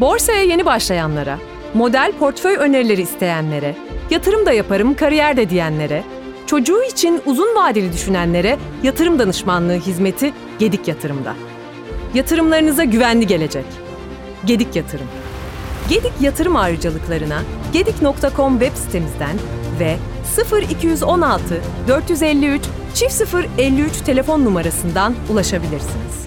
Borsaya yeni başlayanlara, model portföy önerileri isteyenlere, yatırım da yaparım, kariyer de diyenlere, çocuğu için uzun vadeli düşünenlere yatırım danışmanlığı hizmeti Gedik Yatırım'da. Yatırımlarınıza güvenli gelecek. Gedik Yatırım. Gedik yatırım ayrıcalıklarına gedik.com web sitemizden ve 0216 453 çift 053 telefon numarasından ulaşabilirsiniz.